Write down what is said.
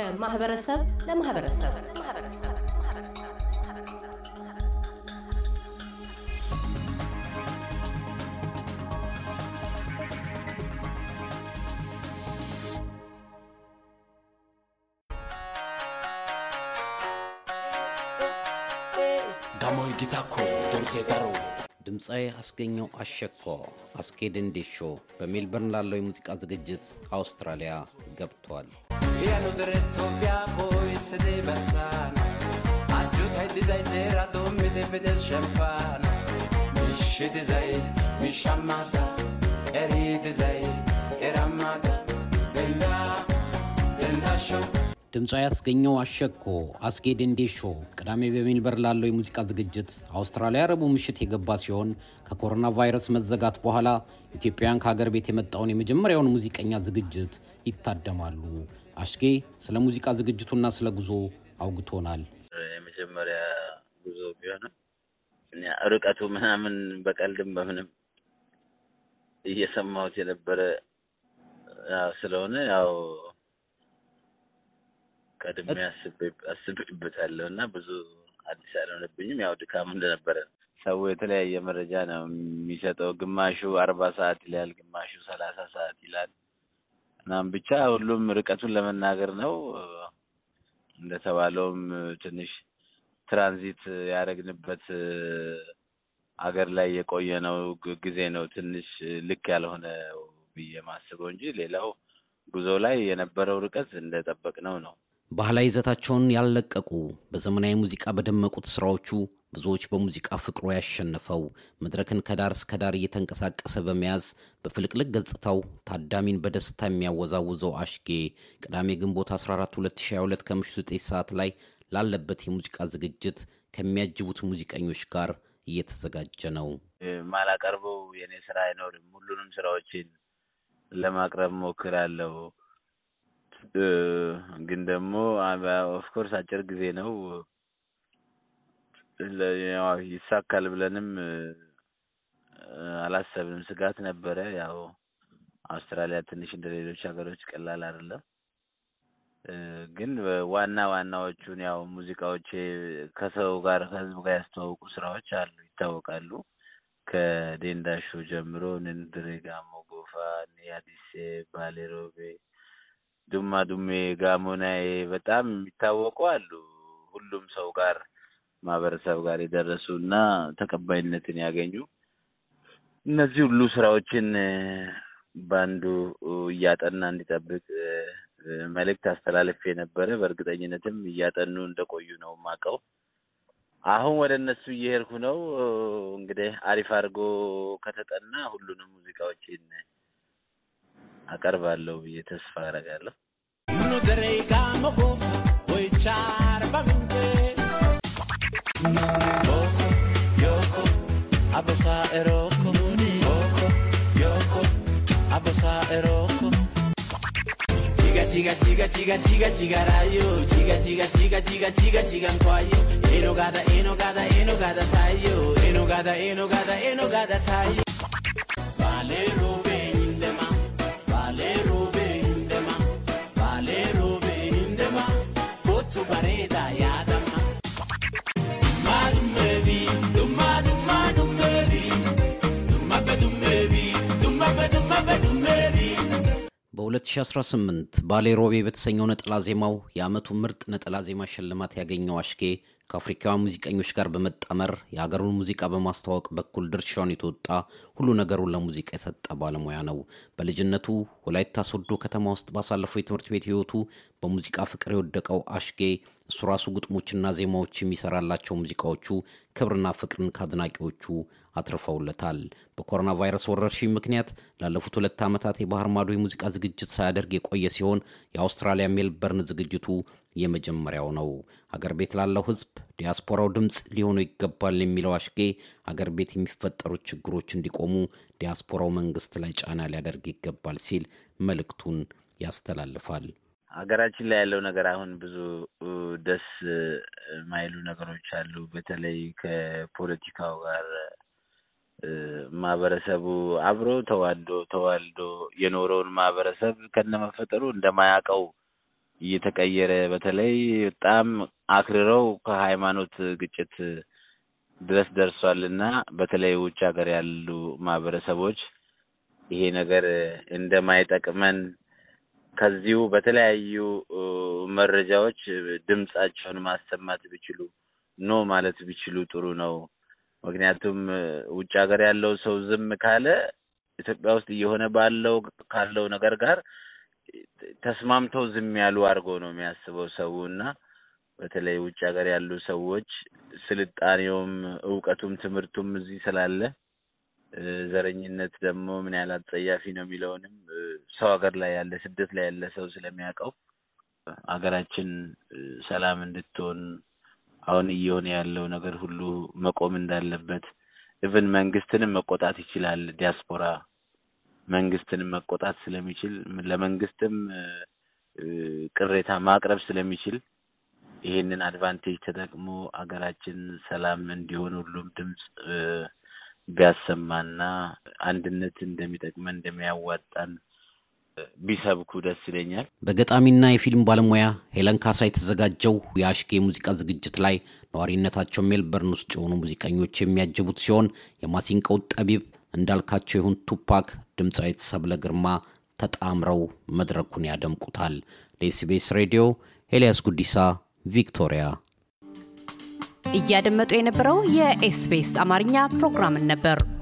ከማህበረሰብ ለማህበረሰብ ጋሞይ ጊታኮ ዶርሴ ዳሮ ድምፃዊ አስገኘው አሸኮ አስኬ ደንዴሾ በሜልበርን ላለው የሙዚቃ ዝግጅት አውስትራሊያ ገብቷል። Yanu direttoppiyaa poo'issitee barsaana. Ajjuutay dizay seera doommite fides shemppaana. Mishshi dizay mishammaata erii dizay. ድምፃዊ አስገኘው አሸኮ አስጌ ደንዴሾ ቅዳሜ በሜልበርን ላለው የሙዚቃ ዝግጅት አውስትራሊያ ረቡዕ ምሽት የገባ ሲሆን ከኮሮና ቫይረስ መዘጋት በኋላ ኢትዮጵያውያን ከሀገር ቤት የመጣውን የመጀመሪያውን ሙዚቀኛ ዝግጅት ይታደማሉ። አሽጌ ስለ ሙዚቃ ዝግጅቱና ስለ ጉዞ አውግቶናል። የመጀመሪያ ጉዞ ቢሆንም ርቀቱ ምናምን በቀልድም በምንም እየሰማሁት የነበረ ስለሆነ ያው ቀድሜ አስቤበታለሁ እና ብዙ አዲስ አልሆነብኝም። ያው ድካሙ እንደነበረ ሰው የተለያየ መረጃ ነው የሚሰጠው። ግማሹ አርባ ሰዓት ይላል፣ ግማሹ ሰላሳ ሰዓት ይላል። እናም ብቻ ሁሉም ርቀቱን ለመናገር ነው። እንደተባለውም ትንሽ ትራንዚት ያደረግንበት አገር ላይ የቆየ ነው ጊዜ ነው ትንሽ ልክ ያልሆነ ብዬ ማስበው እንጂ ሌላው ጉዞ ላይ የነበረው ርቀት እንደጠበቅነው ነው። ባህላዊ ይዘታቸውን ያልለቀቁ በዘመናዊ ሙዚቃ በደመቁት ስራዎቹ ብዙዎች በሙዚቃ ፍቅሩ ያሸነፈው መድረክን ከዳር እስከ ዳር እየተንቀሳቀሰ በመያዝ በፍልቅልቅ ገጽታው ታዳሚን በደስታ የሚያወዛውዘው አሽጌ ቅዳሜ ግንቦት 14 2022 ከምሽቱ 9 ሰዓት ላይ ላለበት የሙዚቃ ዝግጅት ከሚያጅቡት ሙዚቀኞች ጋር እየተዘጋጀ ነው። ማላቀርበው የኔ ስራ አይኖርም። ሁሉንም ስራዎችን ለማቅረብ ሞክራለሁ። ግን ደግሞ of course አጭር ጊዜ ነው ይሳካል ብለንም አላሰብንም። ስጋት ነበረ። ያው አውስትራሊያ ትንሽ እንደ ሌሎች ሀገሮች ቀላል አይደለም። ግን ዋና ዋናዎቹን ያው ሙዚቃዎቼ ከሰው ጋር ከህዝብ ጋር ያስተዋውቁ ስራዎች አሉ፣ ይታወቃሉ። ከዴንዳሾ ጀምሮ ንንድሬ፣ ጋሞ ኒያዲሴ፣ ባሌሮቤ ዱማ ዱሜ፣ ጋሞናዬ በጣም የሚታወቁ አሉ። ሁሉም ሰው ጋር ማህበረሰብ ጋር የደረሱ እና ተቀባይነትን ያገኙ እነዚህ ሁሉ ስራዎችን በአንዱ እያጠና እንዲጠብቅ መልእክት አስተላልፌ የነበረ በእርግጠኝነትም እያጠኑ እንደቆዩ ነው የማውቀው። አሁን ወደ እነሱ እየሄድኩ ነው። እንግዲህ አሪፍ አድርጎ ከተጠና ሁሉንም ሙዚቃዎችን አቀርባለሁ ብዬ ተስፋ አደርጋለሁ። ኑድሬ ጋሞ ጎፋ ወይቻር በምንቴ ኦኮ ዮኮ አቦሳ ኤሮኮ ኦኮ ዮኮ አቦሳ ኤሮኮ chiga chiga chiga chiga chiga rayo chiga chiga chiga chiga chiga chiga nkwayo eno gada eno gada eno gada tayo eno gada eno gada eno gada tayo kotu bareda yadama madumebi duma duma dumebi duma be dumebi duma be duma be dumebi በ2018 ባሌ ሮቤ በተሰኘው ነጠላ ዜማው የዓመቱ ምርጥ ነጠላ ዜማ ሽልማት ያገኘው አሽጌ ከአፍሪካውያን ሙዚቀኞች ጋር በመጣመር የሀገሩን ሙዚቃ በማስተዋወቅ በኩል ድርሻውን የተወጣ ሁሉ ነገሩን ለሙዚቃ የሰጠ ባለሙያ ነው። በልጅነቱ ወላይታ ሶዶ ከተማ ውስጥ ባሳለፈው የትምህርት ቤት ህይወቱ በሙዚቃ ፍቅር የወደቀው አሽጌ እሱ ራሱ ግጥሞችና ዜማዎች የሚሰራላቸው ሙዚቃዎቹ ክብርና ፍቅርን ከአድናቂዎቹ አትርፈውለታል። በኮሮና ቫይረስ ወረርሽኝ ምክንያት ላለፉት ሁለት ዓመታት የባህር ማዶ የሙዚቃ ዝግጅት ሳያደርግ የቆየ ሲሆን የአውስትራሊያ ሜልበርን ዝግጅቱ የመጀመሪያው ነው። ሀገር ቤት ላለው ህዝብ ዲያስፖራው ድምፅ ሊሆኑ ይገባል የሚለው አሽጌ ሀገር ቤት የሚፈጠሩት ችግሮች እንዲቆሙ ዲያስፖራው መንግስት ላይ ጫና ሊያደርግ ይገባል ሲል መልእክቱን ያስተላልፋል። ሀገራችን ላይ ያለው ነገር አሁን ብዙ ደስ የማይሉ ነገሮች አሉ። በተለይ ከፖለቲካው ጋር ማህበረሰቡ አብሮ ተዋዶ ተዋልዶ የኖረውን ማህበረሰብ ከነመፈጠሩ እንደማያውቀው እየተቀየረ በተለይ በጣም አክርረው ከሃይማኖት ግጭት ድረስ ደርሷል እና በተለይ ውጭ ሀገር ያሉ ማህበረሰቦች ይሄ ነገር እንደማይጠቅመን ከዚሁ በተለያዩ መረጃዎች ድምጻቸውን ማሰማት ቢችሉ ኖ ማለት ቢችሉ ጥሩ ነው። ምክንያቱም ውጭ ሀገር ያለው ሰው ዝም ካለ ኢትዮጵያ ውስጥ እየሆነ ባለው ካለው ነገር ጋር ተስማምተው ዝም ያሉ አድርጎ ነው የሚያስበው ሰው እና በተለይ ውጭ ሀገር ያሉ ሰዎች ስልጣኔውም እውቀቱም ትምህርቱም እዚህ ስላለ ዘረኝነት ደግሞ ምን ያህል አጸያፊ ነው የሚለውንም ሰው ሀገር ላይ ያለ ስደት ላይ ያለ ሰው ስለሚያውቀው ሀገራችን ሰላም እንድትሆን አሁን እየሆነ ያለው ነገር ሁሉ መቆም እንዳለበት even መንግስትንም መቆጣት ይችላል። ዲያስፖራ መንግስትንም መቆጣት ስለሚችል ለመንግስትም ቅሬታ ማቅረብ ስለሚችል ይሄንን advantage ተጠቅሞ አገራችን ሰላም እንዲሆን ሁሉም ድምፅ ቢያሰማና አንድነት እንደሚጠቅመን እንደሚያዋጣን ቢሰብኩ ደስ ይለኛል። በገጣሚና የፊልም ባለሙያ ሄለን ካሳ የተዘጋጀው የአሽኬ የሙዚቃ ዝግጅት ላይ ነዋሪነታቸው ሜልበርን ውስጥ የሆኑ ሙዚቀኞች የሚያጅቡት ሲሆን የማሲንቀው ጠቢብ እንዳልካቸው ይሁን ቱፓክ፣ ድምፃዊት ሰብለ ግርማ ተጣምረው መድረኩን ያደምቁታል። ለኤስቢኤስ ሬዲዮ ኤልያስ ጉዲሳ ቪክቶሪያ። እያደመጡ የነበረው የኤስቢኤስ አማርኛ ፕሮግራምን ነበር።